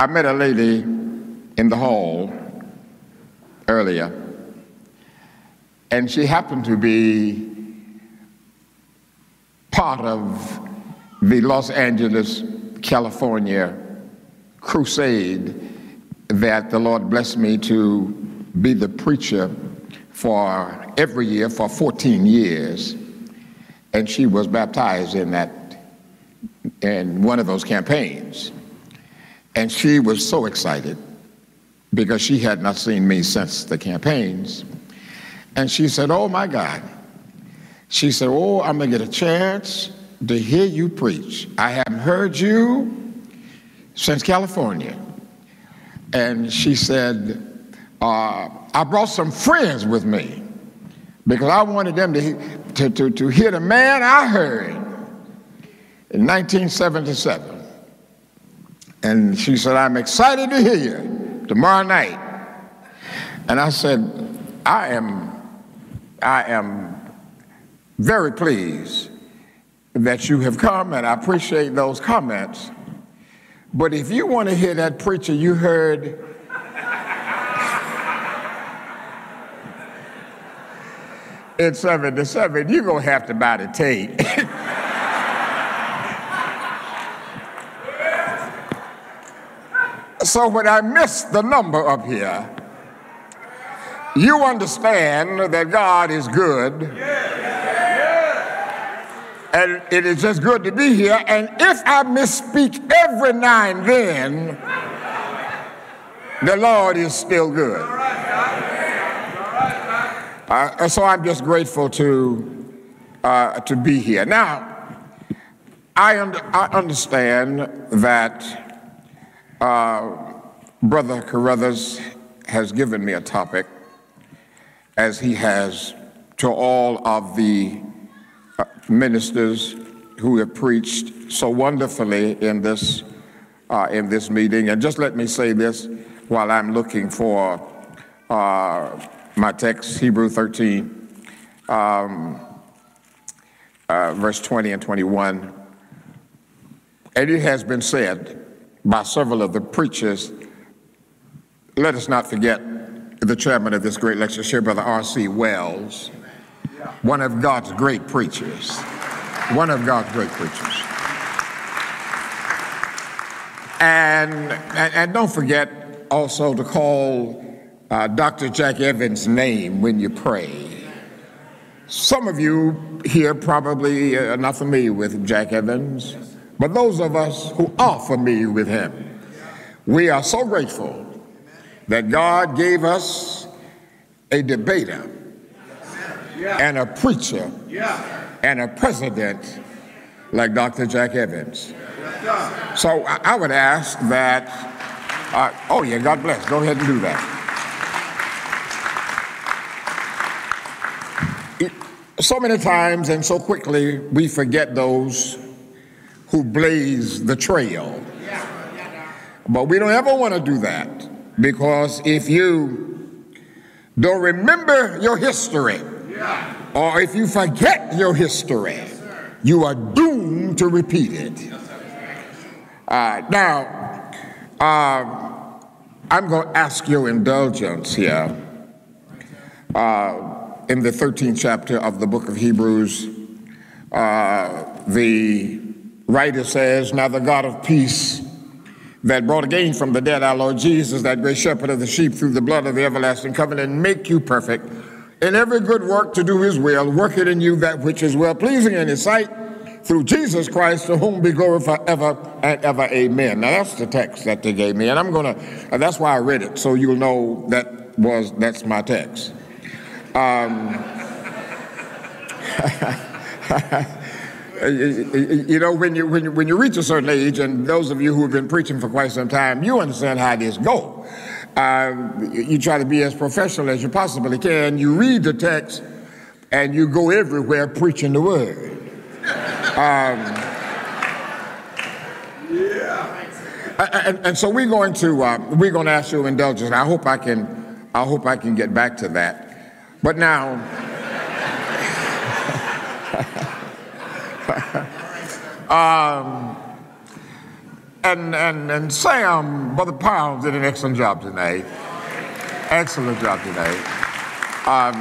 I met a lady in the hall earlier, and she happened to be part of the Los Angeles, California crusade that the Lord blessed me to be the preacher for every year for 14 years. And she was baptized in that, in one of those campaigns. And she was so excited because she had not seen me since the campaigns. And she said, Oh my God. She said, Oh, I'm going to get a chance to hear you preach. I haven't heard you since California. And she said, uh, I brought some friends with me because I wanted them to, to, to, to hear the man I heard in 1977. And she said, I'm excited to hear you tomorrow night. And I said, I am, I am very pleased that you have come, and I appreciate those comments. But if you want to hear that preacher you heard in 77, you're going to have to buy the tape. so when I miss the number up here, you understand that God is good. And it is just good to be here. And if I misspeak every now and then, the Lord is still good. Uh, so I'm just grateful to, uh, to be here. Now, I, un- I understand that uh, Brother Carruthers has given me a topic, as he has to all of the uh, ministers who have preached so wonderfully in this, uh, in this meeting. And just let me say this while I'm looking for uh, my text, Hebrew 13, um, uh, verse 20 and 21. And it has been said by several of the preachers, let us not forget the chairman of this great lectureship, Brother R.C. Wells one of God's great preachers. One of God's great preachers. And, and, and don't forget also to call uh, Dr. Jack Evans' name when you pray. Some of you here probably are not familiar with Jack Evans, but those of us who are familiar with him, we are so grateful that God gave us a debater and a preacher and a president like Dr. Jack Evans. So I, would ask that, uh, oh yeah, God bless, go ahead and do that. so many times and so quickly we forget those who blaze the trail. But we don't ever want to do that because if you don't remember your history, or if you forget your history, you are doomed to repeat it. Uh, now, uh, I'm going to ask your indulgence here. Uh, in the 13th chapter of the book of Hebrews, uh, the writer says, Now the God of peace that brought again from the dead our Lord Jesus, that great shepherd of the sheep through the blood of the everlasting covenant, make you perfect in every good work to do his will, work it in you that which is well pleasing in his sight, through Jesus Christ, to whom be glory forever and ever. Amen. Now that's the text that they gave me, and I'm gonna. that's why I read it, so you'll know that was that's my text. Um, you know, when you, when you when you reach a certain age, and those of you who have been preaching for quite some time, you understand how this goes. Uh, you try to be as professional as you possibly can. You read the text and you go everywhere preaching the word. Um, yeah. And, and, so we're going to uh, we're going to ask your indulgence. I hope I can I hope I can get back to that. But now. um, and, and, and Sam, Brother Pounds, did an excellent job tonight. Excellent job tonight. Um,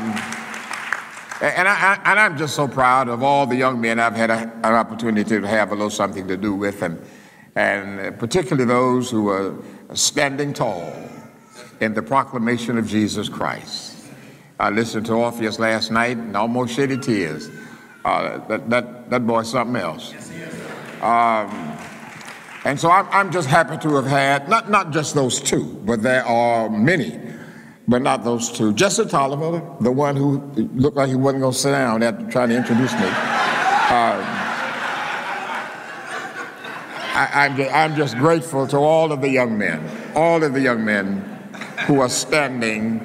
and, I, and I'm just so proud of all the young men I've had a, an opportunity to have a little something to do with, and, and particularly those who are standing tall in the proclamation of Jesus Christ. I listened to Orpheus last night and almost shed tears. Uh, that, that, that boy's something else. Um, and so I'm, I'm just happy to have had, not, not just those two, but there are many but not those two. Jesse Tolliver, the one who looked like he wasn't going to sit down after trying to introduce me. Uh, I, am just, I'm just grateful to all of the young men, all of the young men who are standing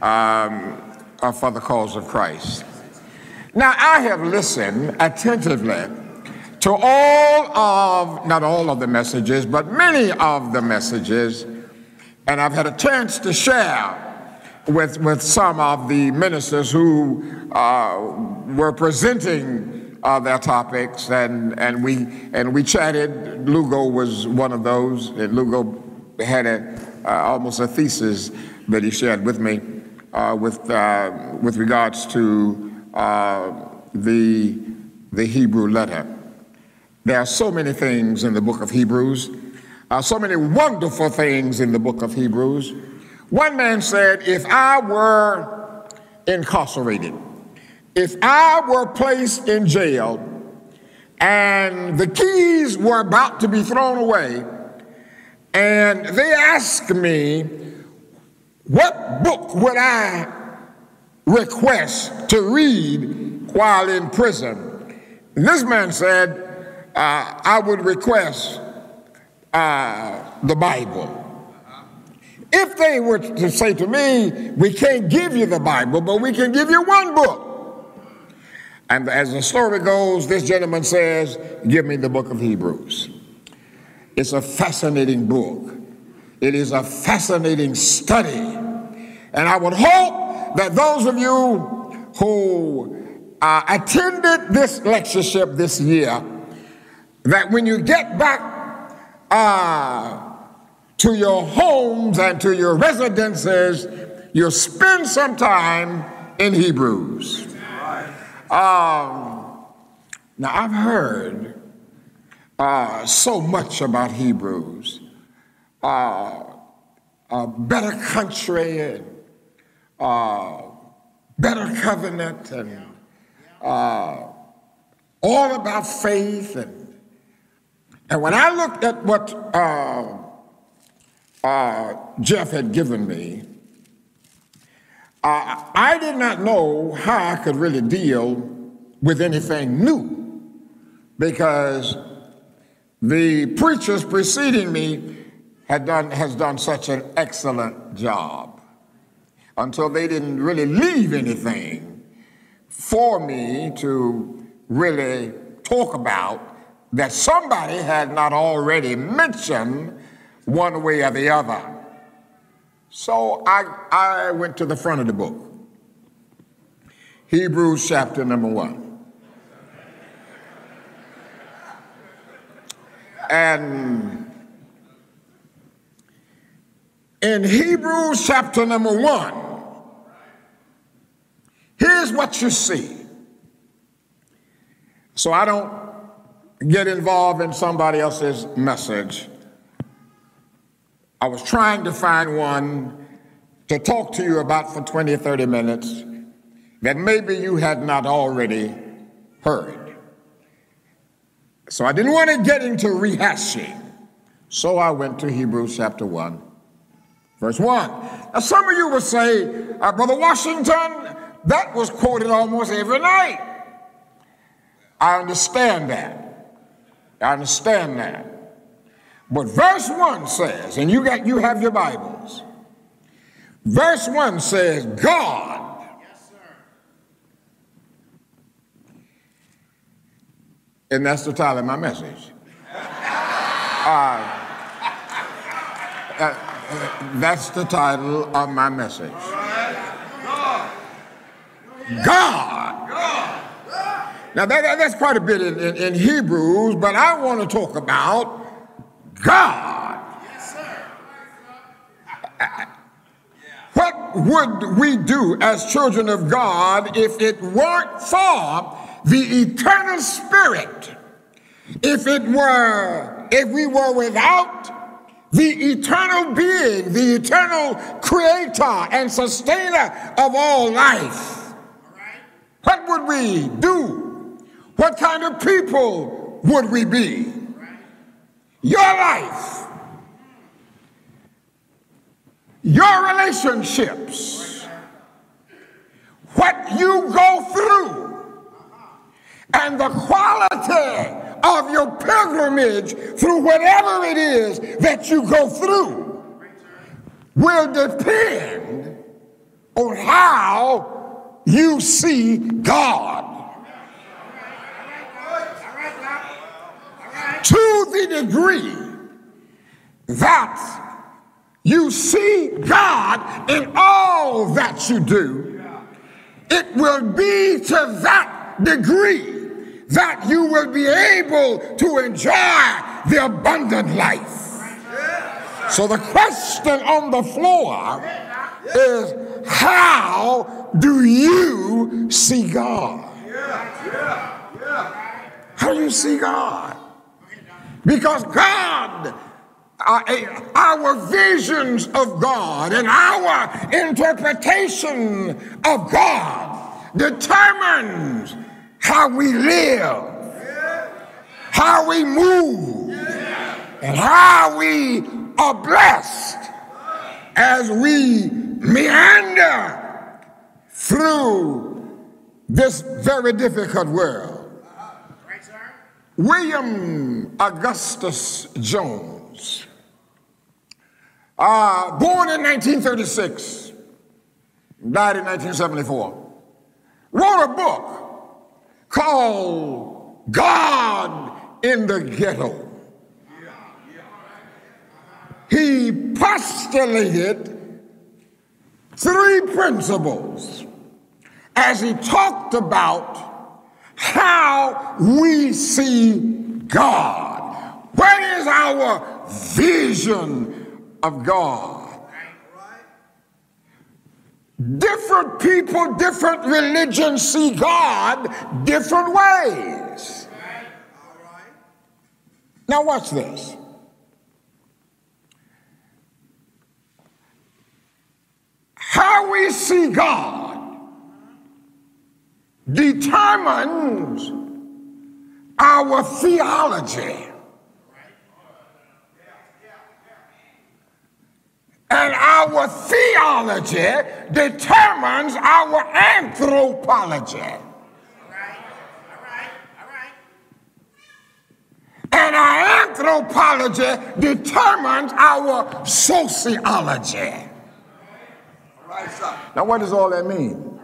um, uh, for the cause of Christ. Now, I have listened attentively to all of, not all of the messages, but many of the messages, and I've had a chance to share with, with some of the ministers who uh, were presenting uh, their topics, and, and, we, and we chatted. Lugo was one of those, and Lugo had a, uh, almost a thesis that he shared with me uh, with, uh, with regards to uh, the, the Hebrew letter. There are so many things in the book of Hebrews, so many wonderful things in the book of Hebrews. One man said, If I were incarcerated, if I were placed in jail, and the keys were about to be thrown away, and they asked me, What book would I request to read while in prison? This man said, uh, I would request uh, the Bible. If they were to say to me, we can't give you the Bible, but we can give you one book. And as the story goes, this gentleman says, Give me the book of Hebrews. It's a fascinating book. It is a fascinating study. And I would hope that those of you who uh, attended this lectureship this year, that when you get back uh, to your homes and to your residences, you'll spend some time in Hebrews. Um, now, I've heard uh, so much about Hebrews. Uh, a better country and uh, better covenant and uh, all about faith and and when I looked at what uh, uh, Jeff had given me, uh, I did not know how I could really deal with anything new because the preachers preceding me had done, has done such an excellent job until they didn't really leave anything for me to really talk about that somebody had not already mentioned one way or the other. So I, I went to the front of the book, Hebrews chapter number one. And in Hebrews chapter number one, here's what you see. So I don't get involved in somebody else's message. I was trying to find one to talk to you about for 20 or 30 minutes that maybe you had not already heard. So I didn't want to get into rehashing. So I went to Hebrews chapter 1, verse 1. Now, some of you will say, uh, Brother Washington, that was quoted almost every night. I understand that. I understand that. But verse 1 says, and you got you have your Bibles. Verse 1 says, God. And that's the title of my message. uh, uh, that's the title of my message. God. Now, that, that's quite a bit in, in, in Hebrews, but I want to talk about God. What would we do as children of God if it weren't for the eternal spirit? If it were, if we were without the eternal being, the eternal creator and sustainer of all life, what would we do? What kind of people would we be? Your life, your relationships, what you go through, uh-huh. and the quality of your pilgrimage through whatever it is that you go through will depend on how you see God. To the degree that you see God in all that you do, it will be to that degree that you will be able to enjoy the abundant life. So the question on the floor is how do you see God? How do you see God? Because God, uh, our visions of God and our interpretation of God determines how we live, how we move, and how we are blessed as we meander through this very difficult world. William Augustus Jones, uh, born in 1936, died in 1974, wrote a book called God in the Ghetto. He postulated three principles as he talked about how we see God. What is our vision of God? Different people, different religions see God different ways. Now, watch this. How we see God determines our theology. And our theology determines our anthropology. All right, all right, all right. And our anthropology determines our sociology. Now, what does all that mean?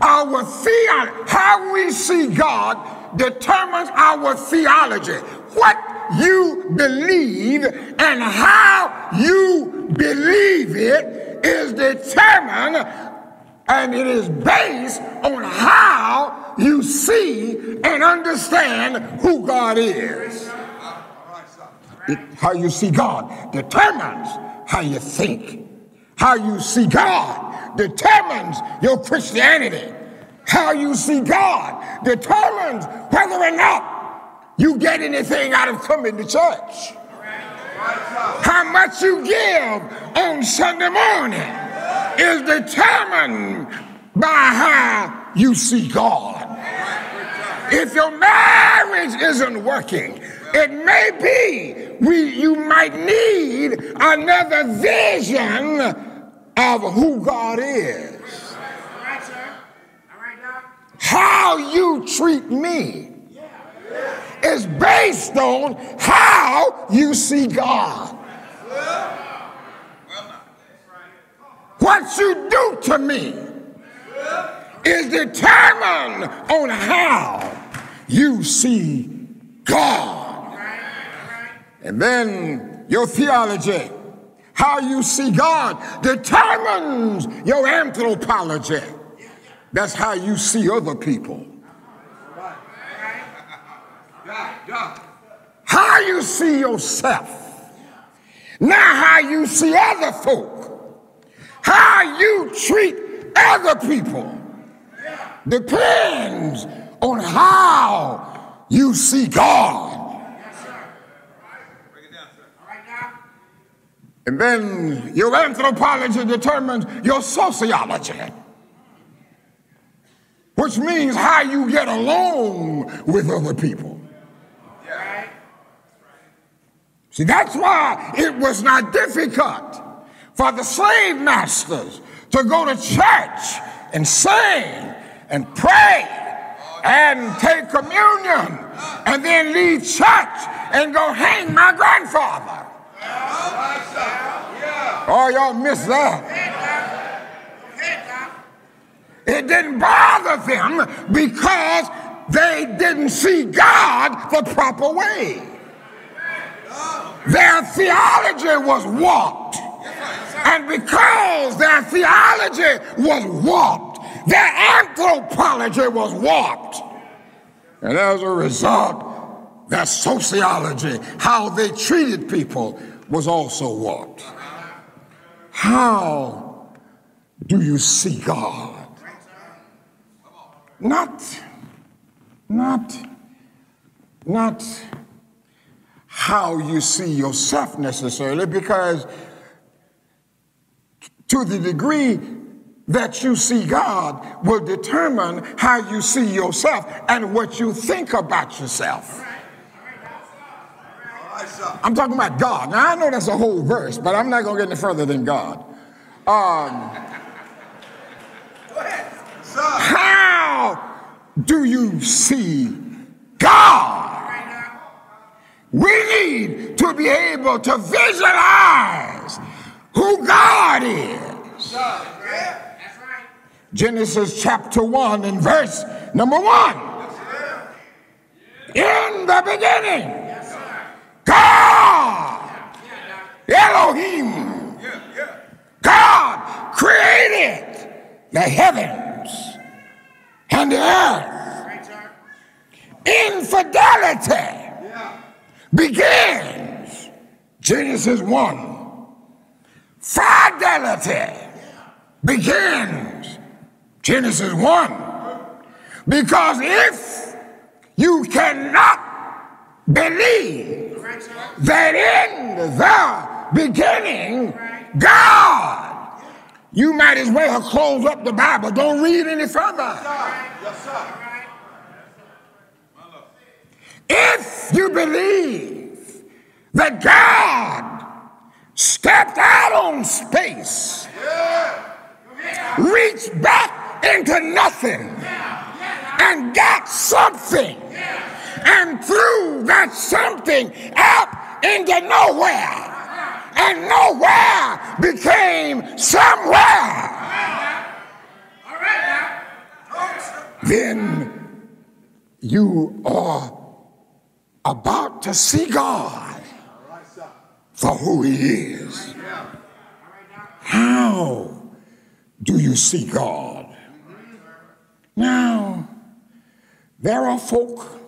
Our theology, how we see God, determines our theology. What you believe and how you believe it is determined and it is based on how you see and understand who God is. It, how you see God determines how you think. How you see God determines your Christianity. How you see God determines whether or not you get anything out of coming to church. How much you give on Sunday morning is determined by how you see God. If your marriage isn't working, it may be we, you might need another vision of who God is. How you treat me is based on how you see God. What you do to me is determined on how you see God. And then your theology, how you see God, determines your anthropology. That's how you see other people. How you see yourself, not how you see other folk, how you treat other people depends on how you see God. And then your anthropology determines your sociology, which means how you get along with other people. See, that's why it was not difficult for the slave masters to go to church and sing and pray and take communion and then leave church and go hang my grandfather. Oh, y'all missed that. It didn't bother them because they didn't see God the proper way. Their theology was warped. And because their theology was warped, their anthropology was warped. And as a result, their sociology, how they treated people, was also warped. How do you see God? Not, not, not how you see yourself necessarily, because to the degree that you see God will determine how you see yourself and what you think about yourself. I'm talking about God. Now, I know that's a whole verse, but I'm not going to get any further than God. Um, how do you see God? We need to be able to visualize who God is. Genesis chapter 1 and verse number 1. In the beginning, God, Elohim, God created the heavens and the earth. Infidelity begins. Genesis 1. Fidelity begins. Genesis 1. Because if you cannot believe that in the beginning, God, you might as well close up the Bible. Don't read any further. Yes, sir. If you believe that God stepped out on space, reached back into nothing, and got something, and threw that something out into nowhere, and nowhere became somewhere, then you are about to see God for who He is. How do you see God? Now, there are folk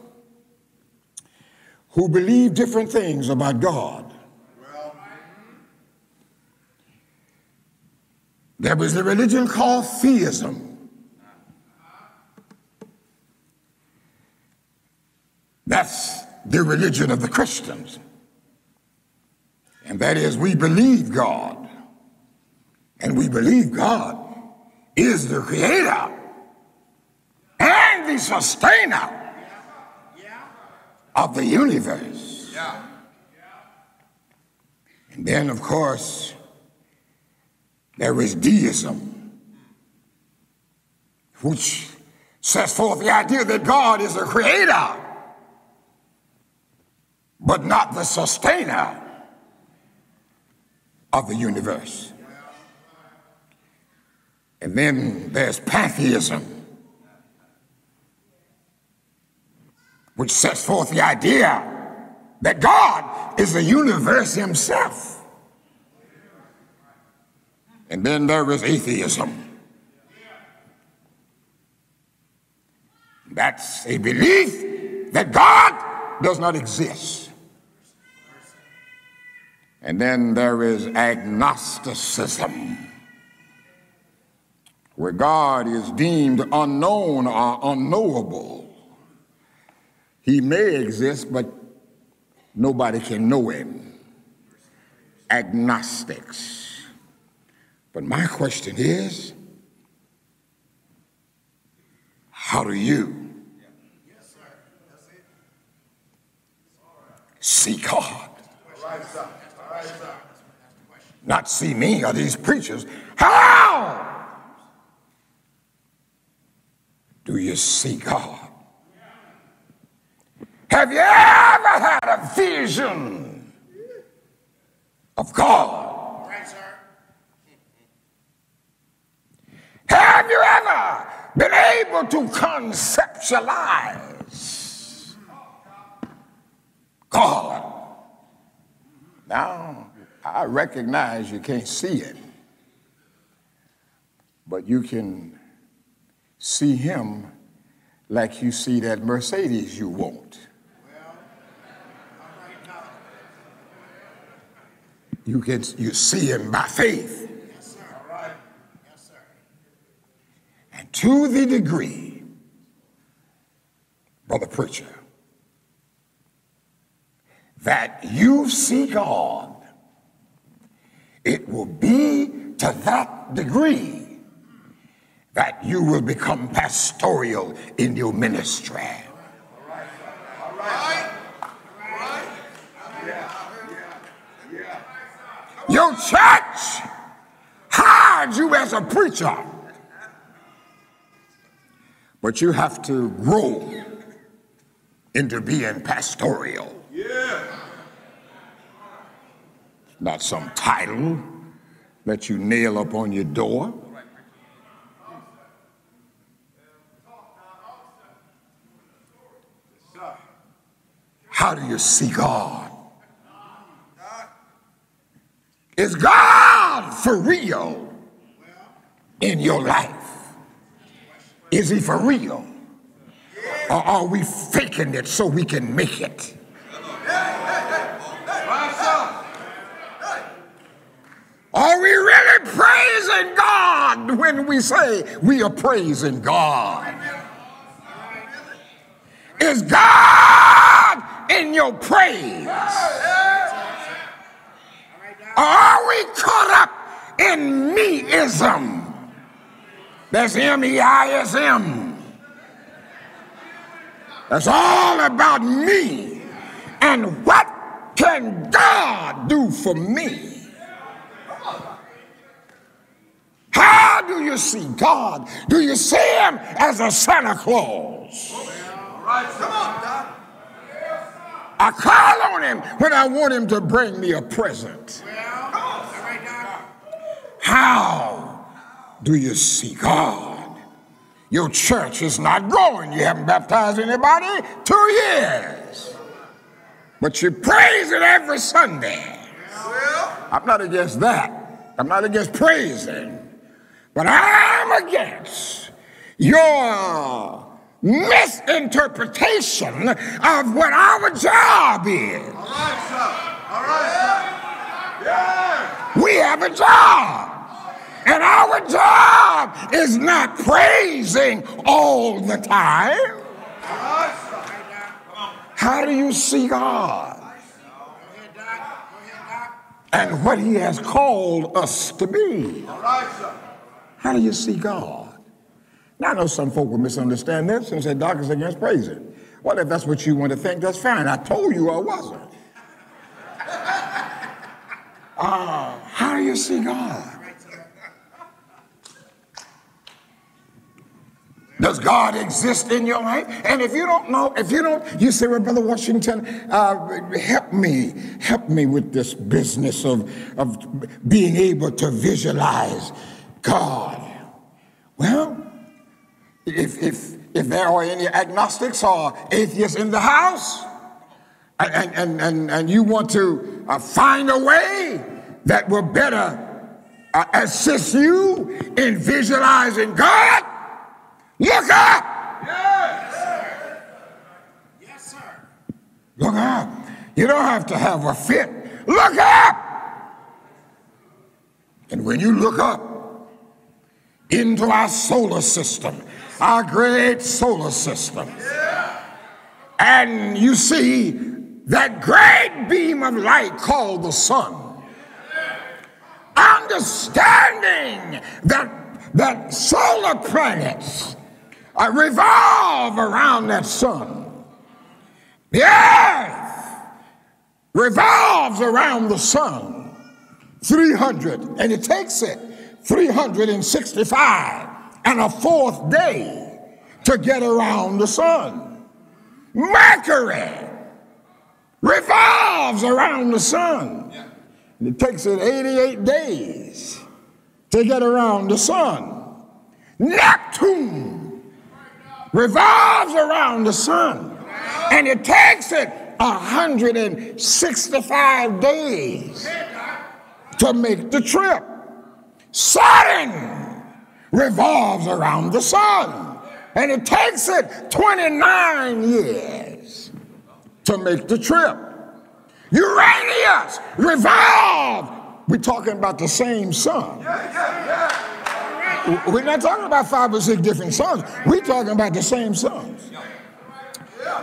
who believe different things about God. There was a religion called theism. That's the religion of the Christians. And that is, we believe God. And we believe God is the creator and the sustainer of the universe. And then, of course, there is deism, which sets forth the idea that God is the creator but not the sustainer of the universe. And then there's pantheism, which sets forth the idea that God is the universe himself. And then there is atheism. That's a belief that God does not exist. And then there is agnosticism, where God is deemed unknown or unknowable. He may exist, but nobody can know him. Agnostics. But my question is how do you see God? Not see me or these preachers. How do you see God? Have you ever had a vision of God? Right. Have you ever been able to conceptualize God? Now, I recognize you can't see it, but you can see Him like you see that Mercedes you want. You can you see Him by faith. Yes, sir. All right. Yes, sir. And to the degree, brother preacher, that you see God, it will be to that degree that you will become pastoral in your ministry. Your church hired you as a preacher, but you have to grow into being pastoral. Not some title that you nail up on your door. How do you see God? Is God for real in your life? Is he for real? Or are we faking it so we can make it? Are we really praising God when we say we are praising God? Is God in your praise? Are we caught up in meism? That's M E I S M. That's all about me. And what can God do for me? How do you see God? Do you see Him as a Santa Claus? I call on Him when I want Him to bring me a present. Well, all right, Doc. How do you see God? Your church is not growing. You haven't baptized anybody two years. But you praise it every Sunday. I'm not against that. I'm not against praising. But I'm against your misinterpretation of what our job is. All right, sir. All right, sir. Yeah. We have a job. And our job is not praising all the time. All right, sir. How do you see God Go ahead, Doc. Go ahead, Doc. and what He has called us to be? All right, sir. How do you see God? Now, I know some folk will misunderstand this and say, Doc is against praising. Well, if that's what you want to think, that's fine. I told you I wasn't. Ah, how do you see God? Does God exist in your life? And if you don't know, if you don't, you say, well, Brother Washington, uh, help me, help me with this business of, of being able to visualize God. Well, if, if, if there are any agnostics or atheists in the house, and, and, and, and you want to uh, find a way that will better uh, assist you in visualizing God, look up. Yes. Yes, sir. Look up. You don't have to have a fit. Look up. And when you look up into our solar system, our great solar system, and you see that great beam of light called the sun, understanding that, that solar planets uh, revolve around that sun. The earth revolves around the sun 300, and it takes it 365 and a fourth day to get around the sun. Mercury revolves around the sun. And it takes it 88 days to get around the sun. Neptune revolves around the sun. And it takes it 165 days to make the trip. Saturn revolves around the sun. And it takes it 29 years to make the trip. Uranus revolve. We're talking about the same sun. We're not talking about five or six different suns. We're talking about the same suns.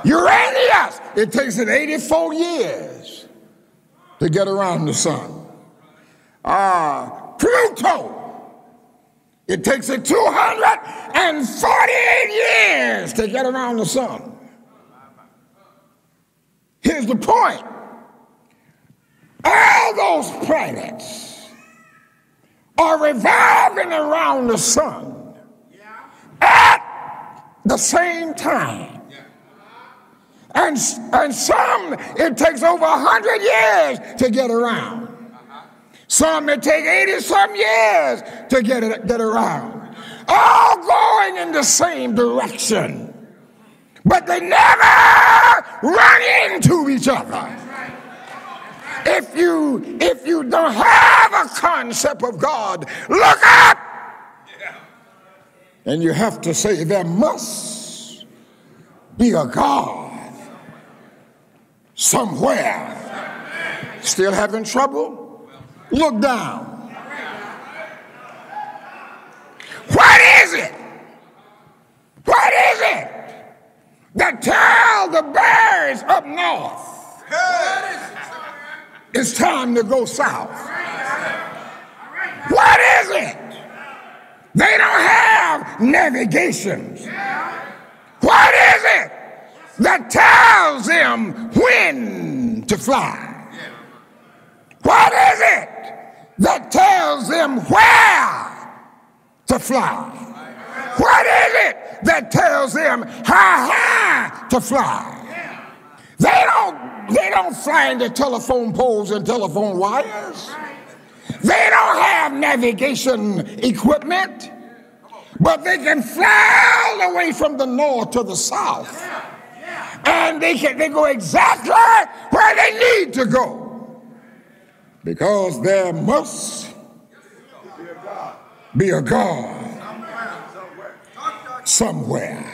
Uranus, it takes it 84 years to get around the sun. Uh, Pluto, it takes it 248 years to get around the sun. Here's the point all those planets are revolving around the sun at the same time. And, and some, it takes over 100 years to get around. Some, it take 80 some years to get, it, get around. All going in the same direction. But they never run into each other. If you if you don't have a concept of God, look up. And you have to say there must be a God somewhere. Still having trouble? Look down. What is it? What is it that tell the birds up north? It's time to go south. What is it? They don't have navigations. What is it that tells them when to fly? What is it that tells them where to fly? What is it that tells them how high to fly? They don't, they don't fly into telephone poles and telephone wires. They don't have navigation equipment, but they can fly all the way from the north to the south. And they can they go exactly where they need to go. Because there must be a God somewhere.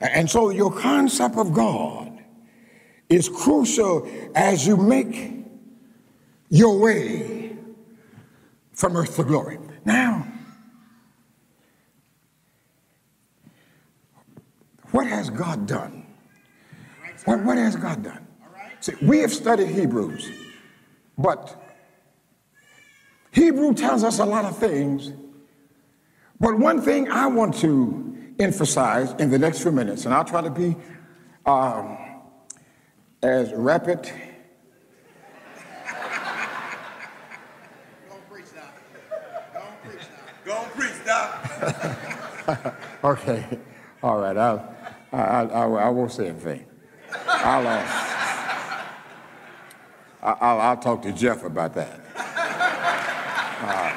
And so your concept of God is crucial as you make your way from earth to glory. Now, what has God done? What, what has God done? See, we have studied Hebrews, but Hebrew tells us a lot of things. But one thing I want to emphasize in the next few minutes, and I'll try to be um, as rapid Don't preach now. Don't preach now. Don't preach now. okay, all right. I'll, I, I, I, won't say anything. I'll, uh, I'll, I'll talk to Jeff about that. Uh,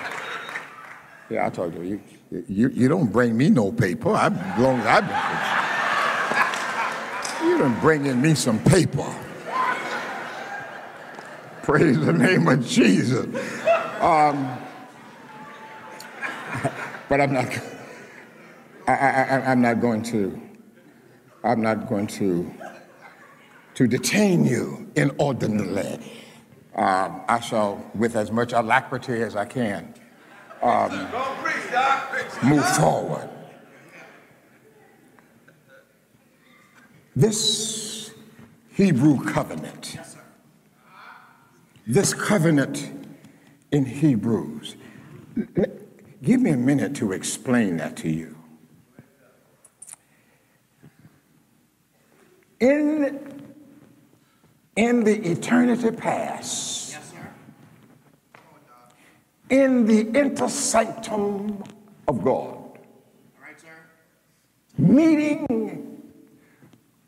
yeah, I'll talk to you. You, you don't bring me no paper. I've long as I've been you done bringing me some paper. Praise the name of Jesus. Um, but I'm not. I, I, I'm not going to. I'm not going to to detain you inordinately. Um, I shall, with as much alacrity as I can, um, move forward. This Hebrew covenant, this covenant in Hebrews, give me a minute to explain that to you. In, in the eternity past, in the intersanctum of God, meeting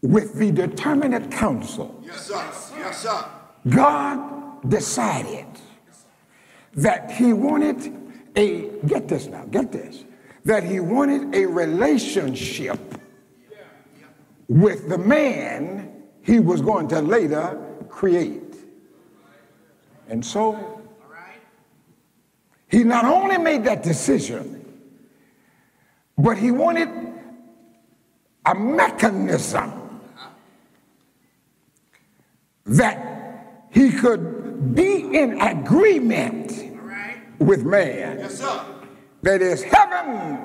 with the determinate counsel. Yes, sir. Yes, sir. God decided that he wanted a, get this now, get this, that he wanted a relationship with the man he was going to later create. And so he not only made that decision, but he wanted a mechanism that he could be in agreement with man. Yes, sir. That is heaven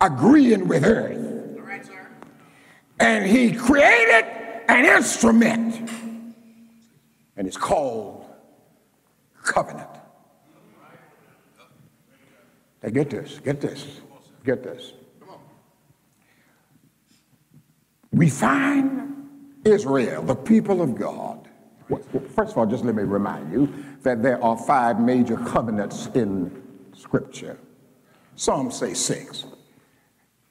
agreeing with earth. And he created an instrument, and it's called covenant. Now get this, get this, get this. We find Israel, the people of God. First of all, just let me remind you that there are five major covenants in Scripture. Some say six.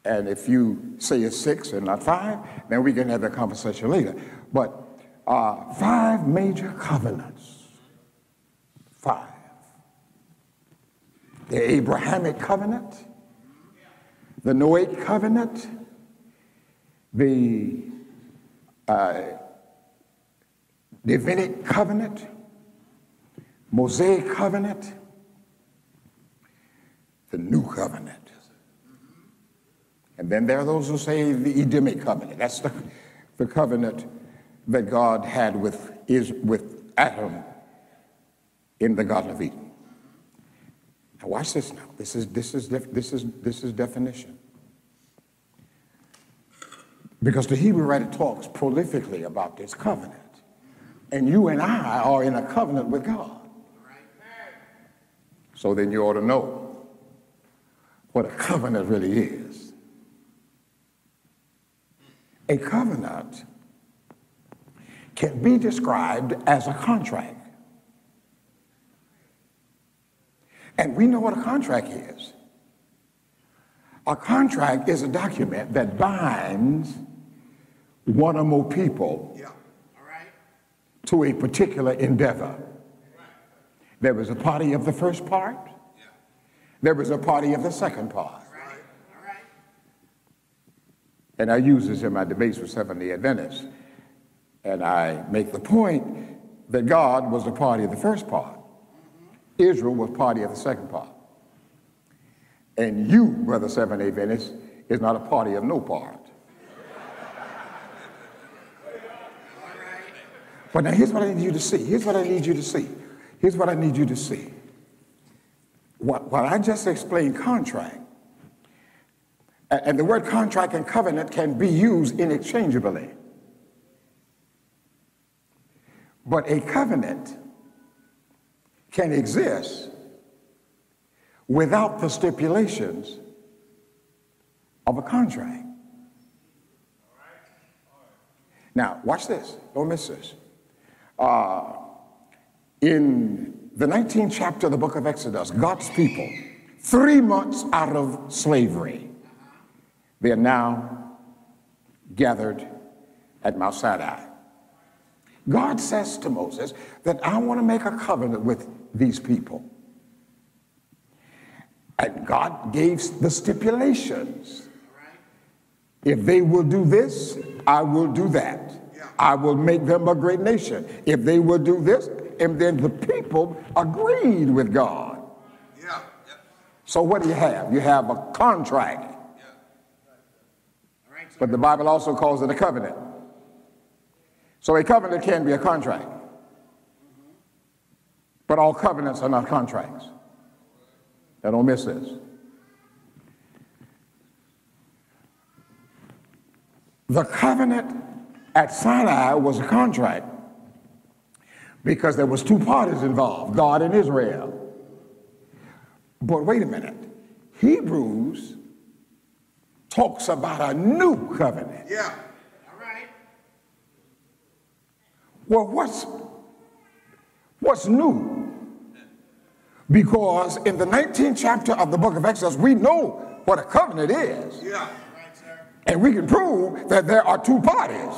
And if you say it's six and not five, then we can have that conversation later. But uh, five major covenants. Five. The Abrahamic covenant, the Noahic covenant, the uh, covenant, Mosaic covenant, the new covenant. And then there are those who say the Edenic covenant. That's the, the covenant that God had with, is, with Adam in the Garden of Eden. Now watch this now. This is, this is, this is, this is definition. Because the Hebrew writer talks prolifically about this covenant. And you and I are in a covenant with God. So then you ought to know what a covenant really is. A covenant can be described as a contract. And we know what a contract is. A contract is a document that binds one or more people Yeah. to a particular endeavor. There was a party of the first part, there was a party of the second part. And I use this in my debates with Seventh-day Adventists. And I make the point that God was the party of the first part. Israel was party of the second part. And you, Brother Seven A Venice, is not a party of no part. But now here's what I need you to see. Here's what I need you to see. Here's what I need you to see. What, what I just explained, contract, and the word contract and covenant can be used interchangeably. But a covenant can exist without the stipulations of a contract. Now, watch this. Don't miss this. Uh, in the 19th chapter of the book of Exodus, God's people, three months out of slavery, they are now gathered at Mount Sinai. God says to Moses that I want to make a covenant with these people. And God gave the stipulations. If they will do this, I will do that. I will make them a great nation. If they will do this, and then the people agreed with God. Yeah. So what do you have? You have a contract. But the Bible also calls it a covenant. So a covenant can be a contract. But all covenants are not contracts. Now don't miss this. The covenant at Sinai was a contract because there was two parties involved, God and Israel. But wait a minute. Hebrews talks about a new covenant. Yeah. All right. Well, what's what's new? Because in the 19th chapter of the book of Exodus, we know what a covenant is. Yeah. And we can prove that there are two parties.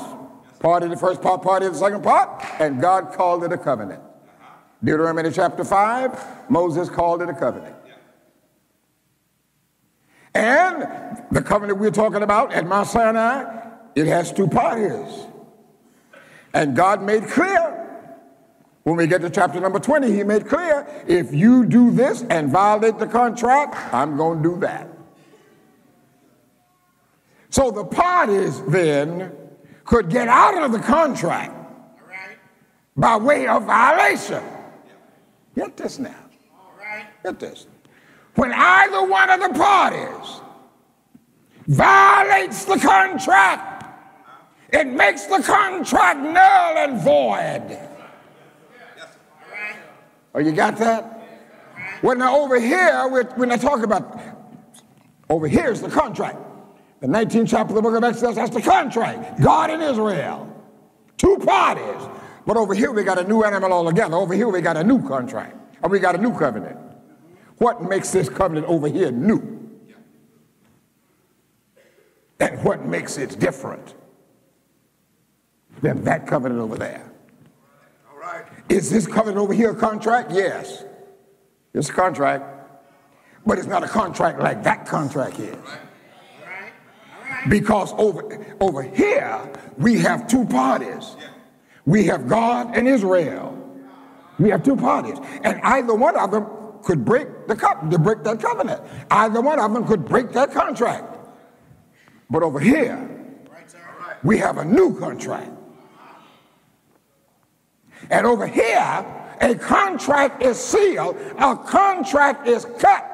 Part of the first part, part of the second part, and God called it a covenant. Uh-huh. Deuteronomy chapter 5, Moses called it a covenant. And the covenant we're talking about at Mount Sinai, it has two parties. And God made clear, when we get to chapter number 20, he made clear, if you do this and violate the contract, I'm going to do that. So the parties then could get out of the contract by way of violation. Get this now. Get this. When either one of the parties violates the contract, it makes the contract null and void. Oh, you got that? Well, now over here, when I talk about over here is the contract. The 19th chapter of the book of Exodus, that's the contract. God and Israel. Two parties. But over here we got a new animal altogether. Over here we got a new contract. Or we got a new covenant. What makes this covenant over here new? And what makes it different than that covenant over there? All right. Is this covenant over here a contract? Yes. It's a contract. But it's not a contract like that contract is. Because over, over here, we have two parties. We have God and Israel. We have two parties. And either one of them could break the cup, to break that covenant. Either one of them could break that contract. But over here, we have a new contract. And over here, a contract is sealed, a contract is cut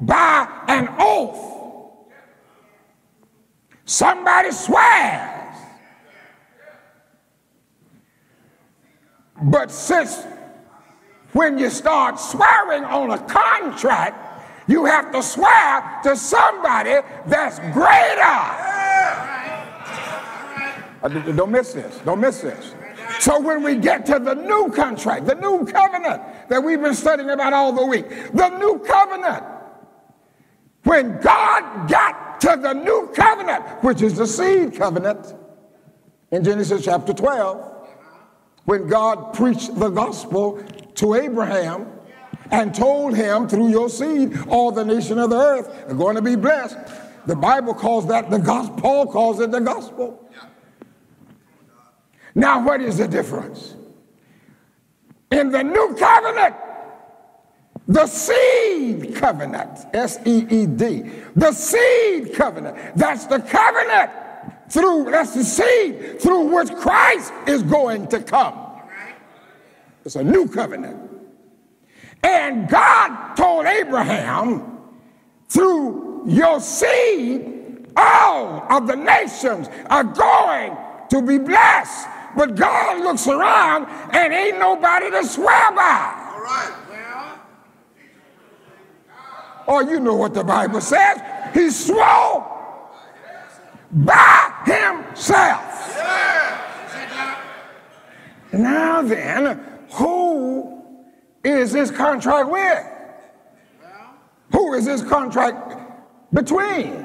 by an oath. Somebody swears. But since when you start swearing on a contract, you have to swear to somebody that's greater. Uh, don't miss this. Don't miss this. So when we get to the new contract, the new covenant that we've been studying about all the week, the new covenant, when God got to the new covenant, which is the seed covenant in Genesis chapter 12, when God preached the gospel to Abraham and told him through your seed all the nation of the earth are going to be blessed. The Bible calls that the gospel, Paul calls it the gospel. Now, what is the difference? In the new covenant, the seed covenant, S E E D. The seed covenant. That's the covenant through, that's the seed through which Christ is going to come. It's a new covenant. And God told Abraham, through your seed, all of the nations are going to be blessed. But God looks around and ain't nobody to swear by. All right. Oh, you know what the Bible says. He swore by himself. Now then, who is this contract with? Who is this contract between?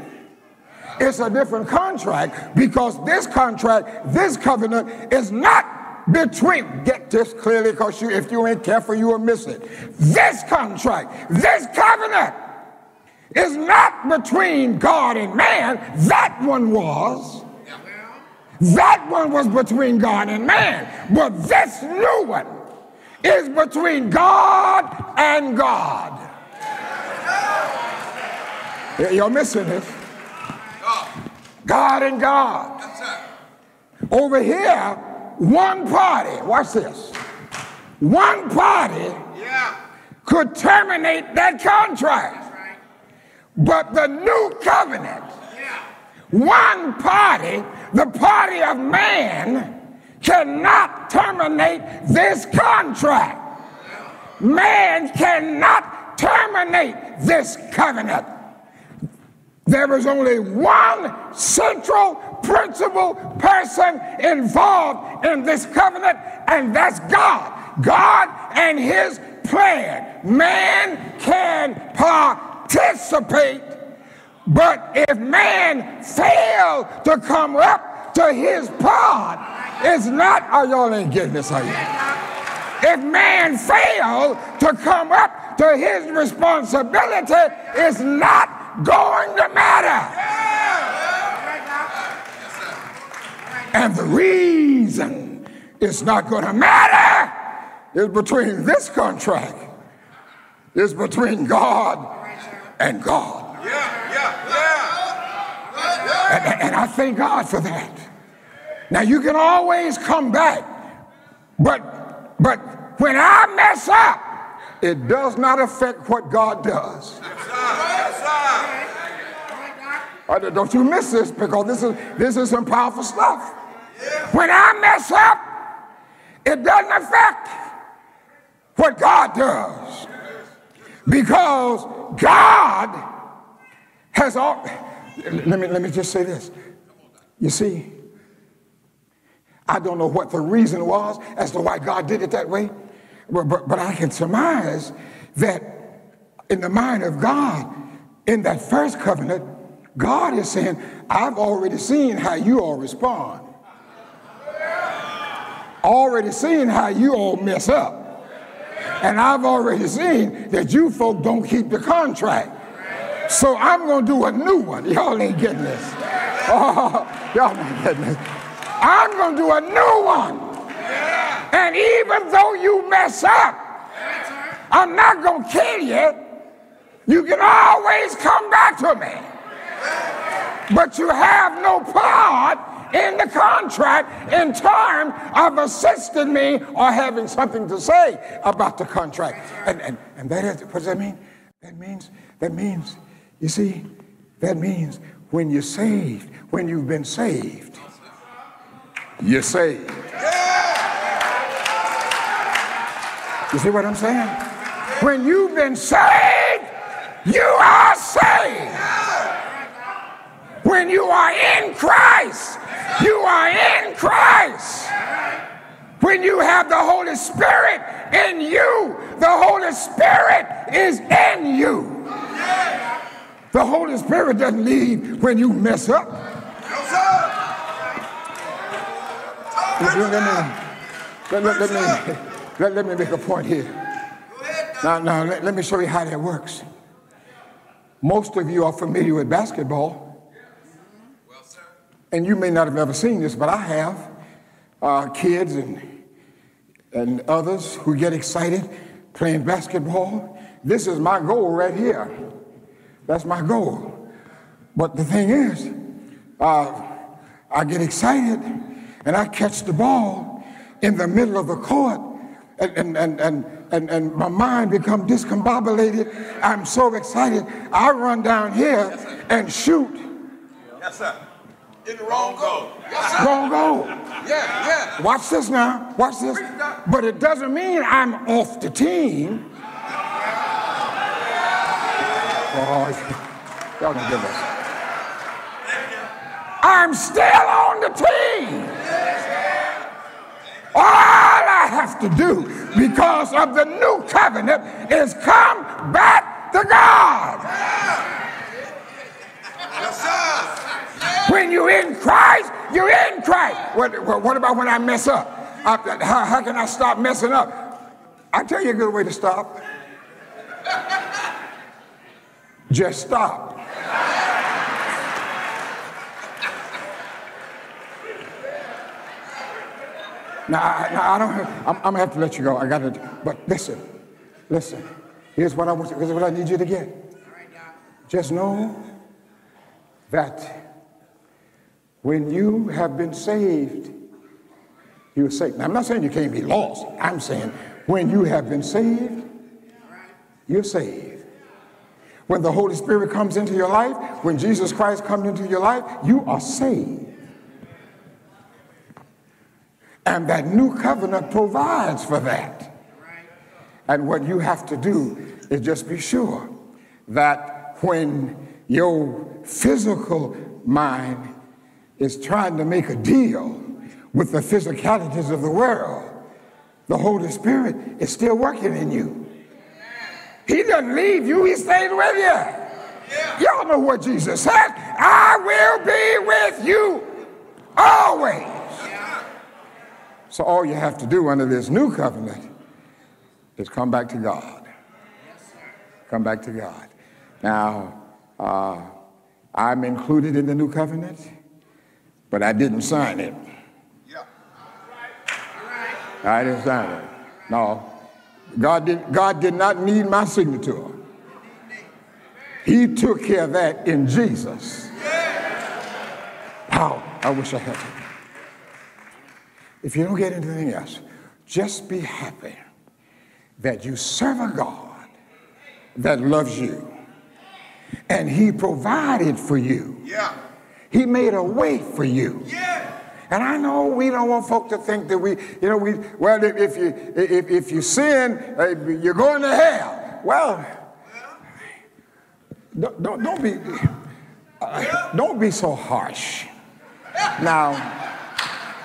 It's a different contract because this contract, this covenant is not between. Get this clearly because you, if you ain't careful, you will miss it. This contract, this covenant is not between God and man. That one was. That one was between God and man. But this new one is between God and God. You're missing it. God and God. Over here, one party, watch this. one party Yeah. could terminate that contract. But the new covenant, one party, the party of man, cannot terminate this contract. Man cannot terminate this covenant. There is only one central principal person involved in this covenant, and that's God. God and his plan. Man can participate, but if man fail to come up to his part, it's not, oh, y'all ain't getting this, are you? If man fail to come up to his responsibility, it's not going to matter. And the reason it's not going to matter is between this contract, is between God and God. And, and I thank God for that. Now you can always come back, but but when I mess up, it does not affect what God does. Uh, Don't you miss this because this is this is some powerful stuff. When I mess up, it doesn't affect what God does because God has all. Let me let me just say this. You see, I don't know what the reason was as to why God did it that way, but, but, but I can surmise that in the mind of God, in that first covenant, God is saying, I've already seen how you all respond. Already seen how you all mess up. And I've already seen that you folk don't keep the contract. So I'm going to do a new one. Y'all ain't getting this. Oh, y'all not getting this. I'm going to do a new one. And even though you mess up, I'm not going to kill you. You can always come back to me. But you have no part in the contract in terms of assisting me or having something to say about the contract. And, and, and that is, what does that mean? That means, that means, you see, that means when you're saved, when you've been saved, you're saved. You see what I'm saying? When you've been saved, you are saved. When you are in Christ, you are in Christ. When you have the Holy Spirit in you, the Holy Spirit is in you. The Holy Spirit doesn't leave when you mess up. Let, me, let, let- me, let, let me make a point here. Now, now let, let me show you how that works. Most of you are familiar with basketball. And you may not have ever seen this, but I have. Uh, kids and, and others who get excited playing basketball. This is my goal right here. That's my goal. But the thing is, uh, I get excited and I catch the ball in the middle of the court and, and, and, and, and, my mind become discombobulated. I'm so excited. I run down here and shoot. Yes, sir. In the wrong goal. Yes. Wrong goal. Yeah, yeah. Watch this now. Watch this. But it doesn't mean I'm off the team. Oh, y'all don't give us. I'm still on the team. All I have to do, because of the new covenant, is come back to God. Yes, sir. When you're in Christ, you're in Christ. What, what, what about when I mess up? I- how, how can I stop messing up? I tell you a good way to stop. Just stop. Now, I, now I don't. Have, I'm, I'm gonna have to let you go. I got to. But listen, listen. Here's what I want. Here's what I need you to get. Just know that when you have been saved, you're saved. Now, I'm not saying you can't be lost. I'm saying When you have been saved, you're saved. When the Holy Spirit comes into your life, when Jesus Christ comes into your life, you are saved. And that new covenant provides for that. And what you have to do is just be sure that when your physical mind is trying to make a deal with the physicalities of the world, the Holy Spirit is still working in you. He doesn't leave you, He stays with you. Y'all know what Jesus said I will be with you always. So all you have to do under this new covenant is come back to God. Come back to God. Now, uh, I'm included in the new covenant, but I didn't sign it. I didn't sign it. No. God did, God did not need my signature. He took care of that in Jesus. How? I wish I had it. If you don't get anything else, just be happy that you serve a God that loves you. And he provided for you. Yeah. He made a way for you. Yeah. And I know we don't want folk to think that we, you know, we, well, if you, if, if you sin, uh, you're going to hell. Well, don't, don't, don't be, uh, don't be so harsh. Now,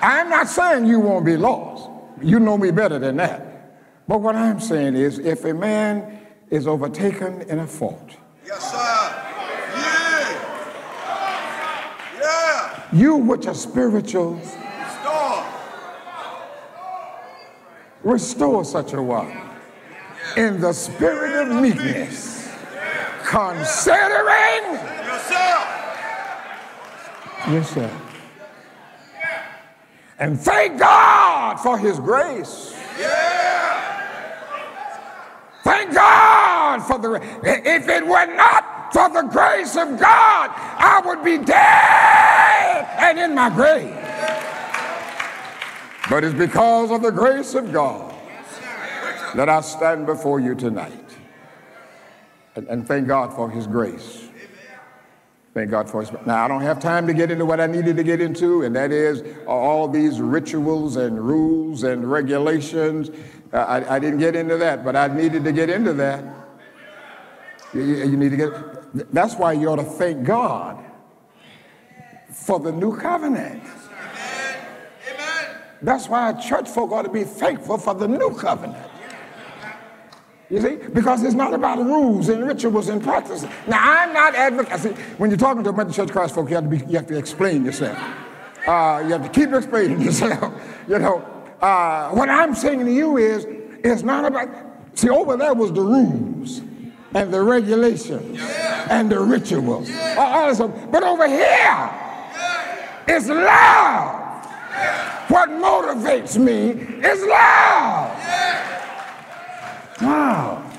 I'm not saying you won't be lost. You know me better than that. But what I'm saying is, if a man is overtaken in a fault, Yes, sir. Yeah. Yeah. You which are spiritual, Storm. restore such a one in the spirit of meekness, considering Yourself. yourself. And thank God for his grace. Yeah. Thank God for the if it were not for the grace of God, I would be dead and in my grave. But it's because of the grace of God that I stand before you tonight. And, and thank God for his grace. Thank God for his. Now, I don't have time to get into what I needed to get into, and that is all these rituals and rules and regulations. I, I didn't get into that, but I needed to get into that. You- you need to get. That's why you ought to thank God for the new covenant. That's why church folk ought to be thankful for the new covenant. You see, because it's not about rules and rituals and practices. Now, I'm not advocating. When you're talking to a bunch of church Christ folk, you have to, be, you have to explain yourself. Uh, you have to keep explaining yourself. You know, uh, what I'm saying to you is, it's not about. See, over there was the rules and the regulations and the rituals. All this. But over here, it's love. What motivates me is love. Wow.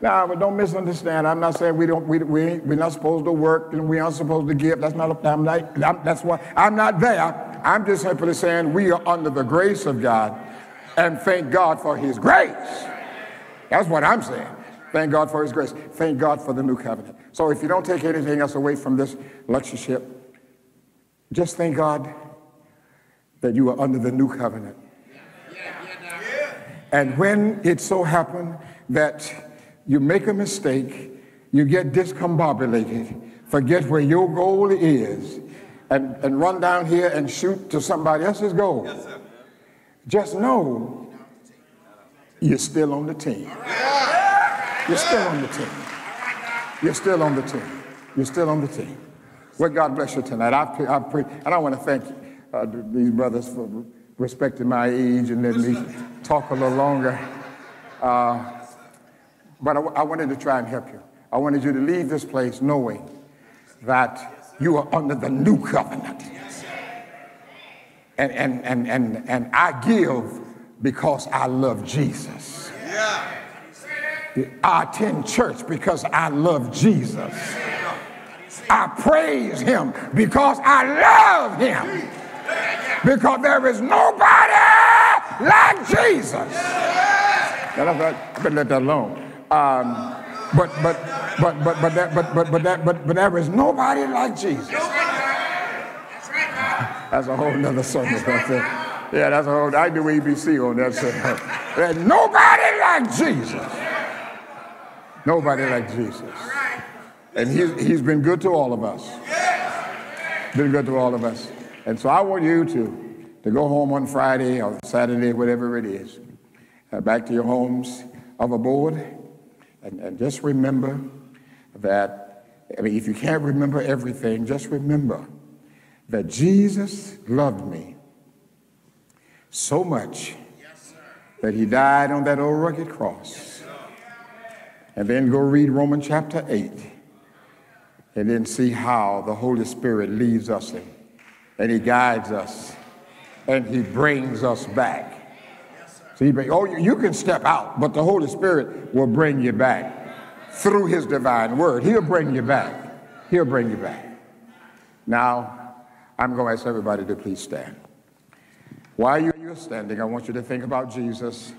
Now, but don't misunderstand. I'm not saying we don't. We, we ain't, we're not supposed to work and we aren't supposed to give. That's not. I'm not. I'm, that's why I'm not there. I'm just simply saying we are under the grace of God, and thank God for His grace. That's what I'm saying. Thank God for His grace. Thank God for the new covenant. So if you don't take anything else away from this lectureship, just thank God that you are under the new covenant. And when it so happens that you make a mistake, you get discombobulated, forget where your goal is, and, and run down here and shoot to somebody else's goal, just know you're still on the team. You're still on the team. You're still on the team. You're still on the team. Well, God bless you tonight. I, pray, I pre- and I want to thank uh, these brothers for respecting my age and letting me talk a little longer. Uh, but I, I wanted to try and help you. I wanted you to leave this place knowing that you are under the new covenant. And, and, and, and, and I give because I love Jesus. Yeah. I attend church because I love Jesus. I praise him because I love him. Because there is nobody like Jesus. I better let that alone. Um, but but but but but that but but but that but but there is nobody like Jesus. That's a whole nother sermon right there. Yeah, that's a whole. I do ABC on that. There's nobody like Jesus. Nobody like Jesus. And he's, he's been good to all of us. Been good to all of us. And so I want you to, to go home on Friday or Saturday, whatever it is, uh, back to your homes of abode, and, and just remember that, I mean, if you can't remember everything, just remember that Jesus loved me so much that he died on that old rugged cross. And then go read Romans chapter 8 and then see how the Holy Spirit leads us in, and he guides us and he brings us back. So oh, you, you can step out, but the Holy Spirit will bring you back through his divine word. He'll bring you back. He'll bring you back. Now, I'm going to ask everybody to please stand. While you're standing, I want you to think about Jesus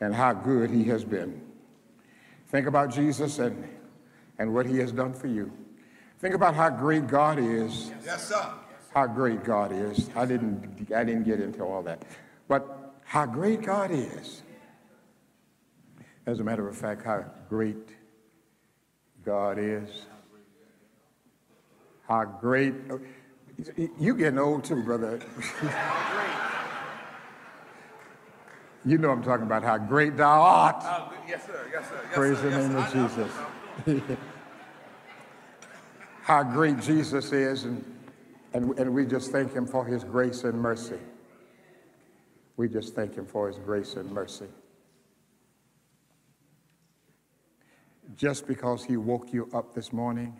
and how good he has been. Think about Jesus and, and what he has done for you. Think about how great God is. Yes, sir. How great God is. I didn't, I didn't get into all that. But how great God is. As a matter of fact, how great God is. How great. You getting old too, brother. You know I'm talking about how great thou art. Oh, yes, sir. Yes, sir. Yes, Praise sir. the yes, name sir. of Jesus. how great Jesus is, and, and, and we just thank him for his grace and mercy. We just thank him for his grace and mercy. Just because he woke you up this morning,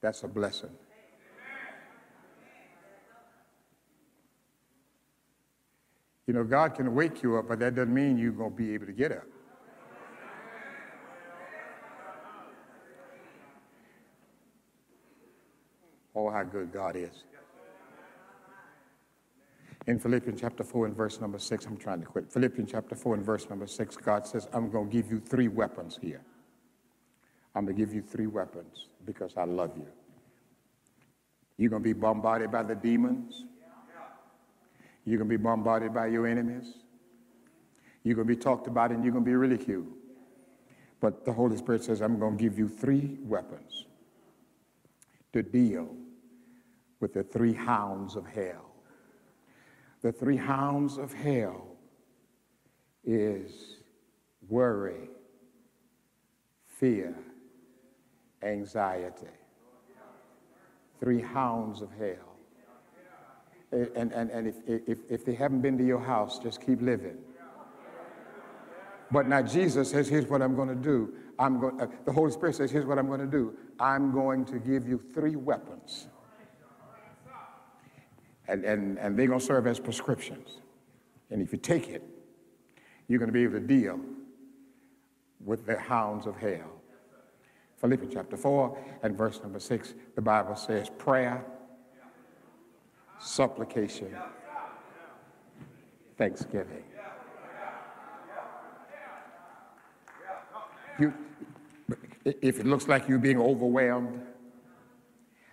that's a blessing. You know, God can wake you up, but that doesn't mean you're going to be able to get up. Oh, how good God is. In Philippians chapter 4 and verse number 6, I'm trying to quit. Philippians chapter 4 and verse number 6, God says, I'm going to give you three weapons here. I'm going to give you three weapons because I love you. You're going to be bombarded by the demons. You're going to be bombarded by your enemies. You're going to be talked about and you're going to be ridiculed. But the Holy Spirit says, I'm going to give you three weapons to deal with the three hounds of hell. The three hounds of hell is worry, fear, anxiety. Three hounds of hell. And, and, and if, if, if they haven't been to your house, just keep living. But now Jesus says, here's what I'm going to do. I'm going, uh, the Holy Spirit says, here's what I'm going to do. I'm going to give you three weapons. And, and, and they're going to serve as prescriptions. And if you take it, you're going to be able to deal with the hounds of hell. Philippians chapter 4 and verse number 6, the Bible says prayer, supplication, thanksgiving. You, if it looks like you're being overwhelmed,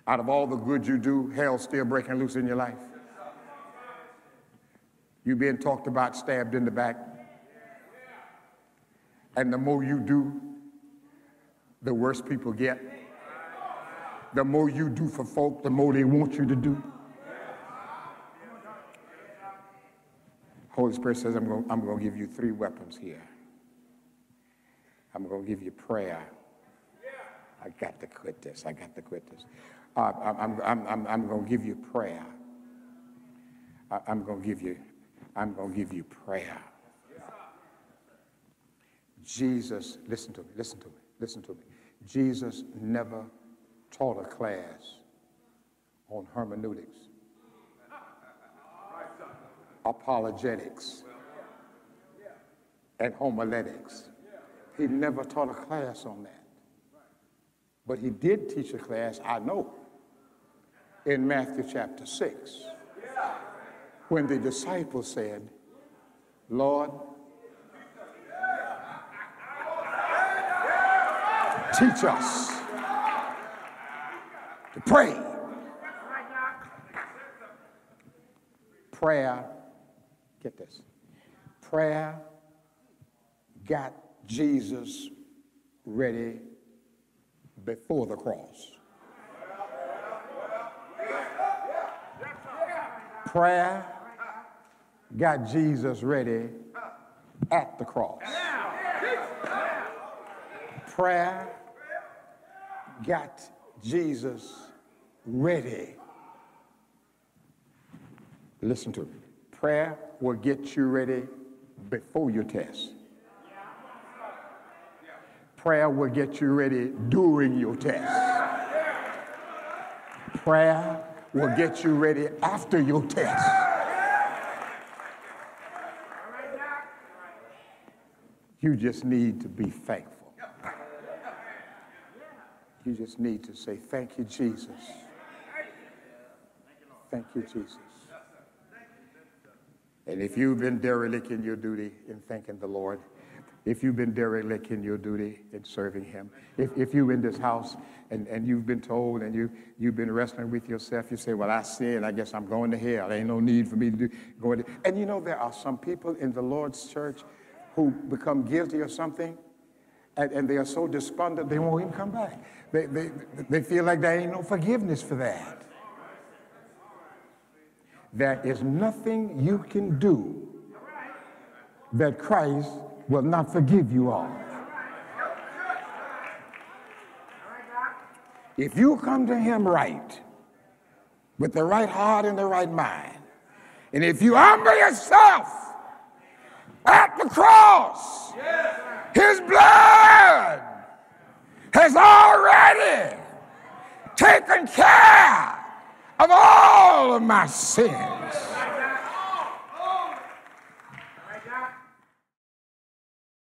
out of all the good you do, hell's still breaking loose in your life. You're being talked about, stabbed in the back. And the more you do, the worse people get. The more you do for folk, the more they want you to do. Holy Spirit says, I'm going, I'm going to give you three weapons here. I'm going to give you prayer. I got to quit this. I got to quit this. Uh, I'm, I'm, I'm, I'm going to give you prayer. I, I'm going to give you, I'm going to give you prayer. Jesus, listen to me, listen to me, listen to me. Jesus never taught a class on hermeneutics, apologetics and homiletics. He never taught a class on that. But he did teach a class, I know, in Matthew chapter 6, when the disciples said, Lord, teach us to pray. Prayer get this, prayer got Jesus ready before the cross. Prayer got Jesus ready at the cross. Prayer got Jesus ready. Listen to me. Prayer will get you ready before your test. Prayer will get you ready during your test. Prayer will get you ready after your test. You just need to be thankful. You just need to say, Thank you, Jesus. Thank you, Jesus. And if you've been derelict in your duty in thanking the Lord, if you've been derelict in your duty in serving him, if, if you're in this house and, and you've been told and you, you've been wrestling with yourself, you say, well, I sinned, I guess I'm going to hell. There ain't no need for me to do, go. And you know, there are some people in the Lord's church who become guilty of something and, and they are so despondent they won't even come back. They, they, they feel like there ain't no forgiveness for that. There is nothing you can do that Christ will not forgive you of. If you come to him right, with the right heart and the right mind, and if you humble yourself at the cross, his blood has already taken care of all of my sins.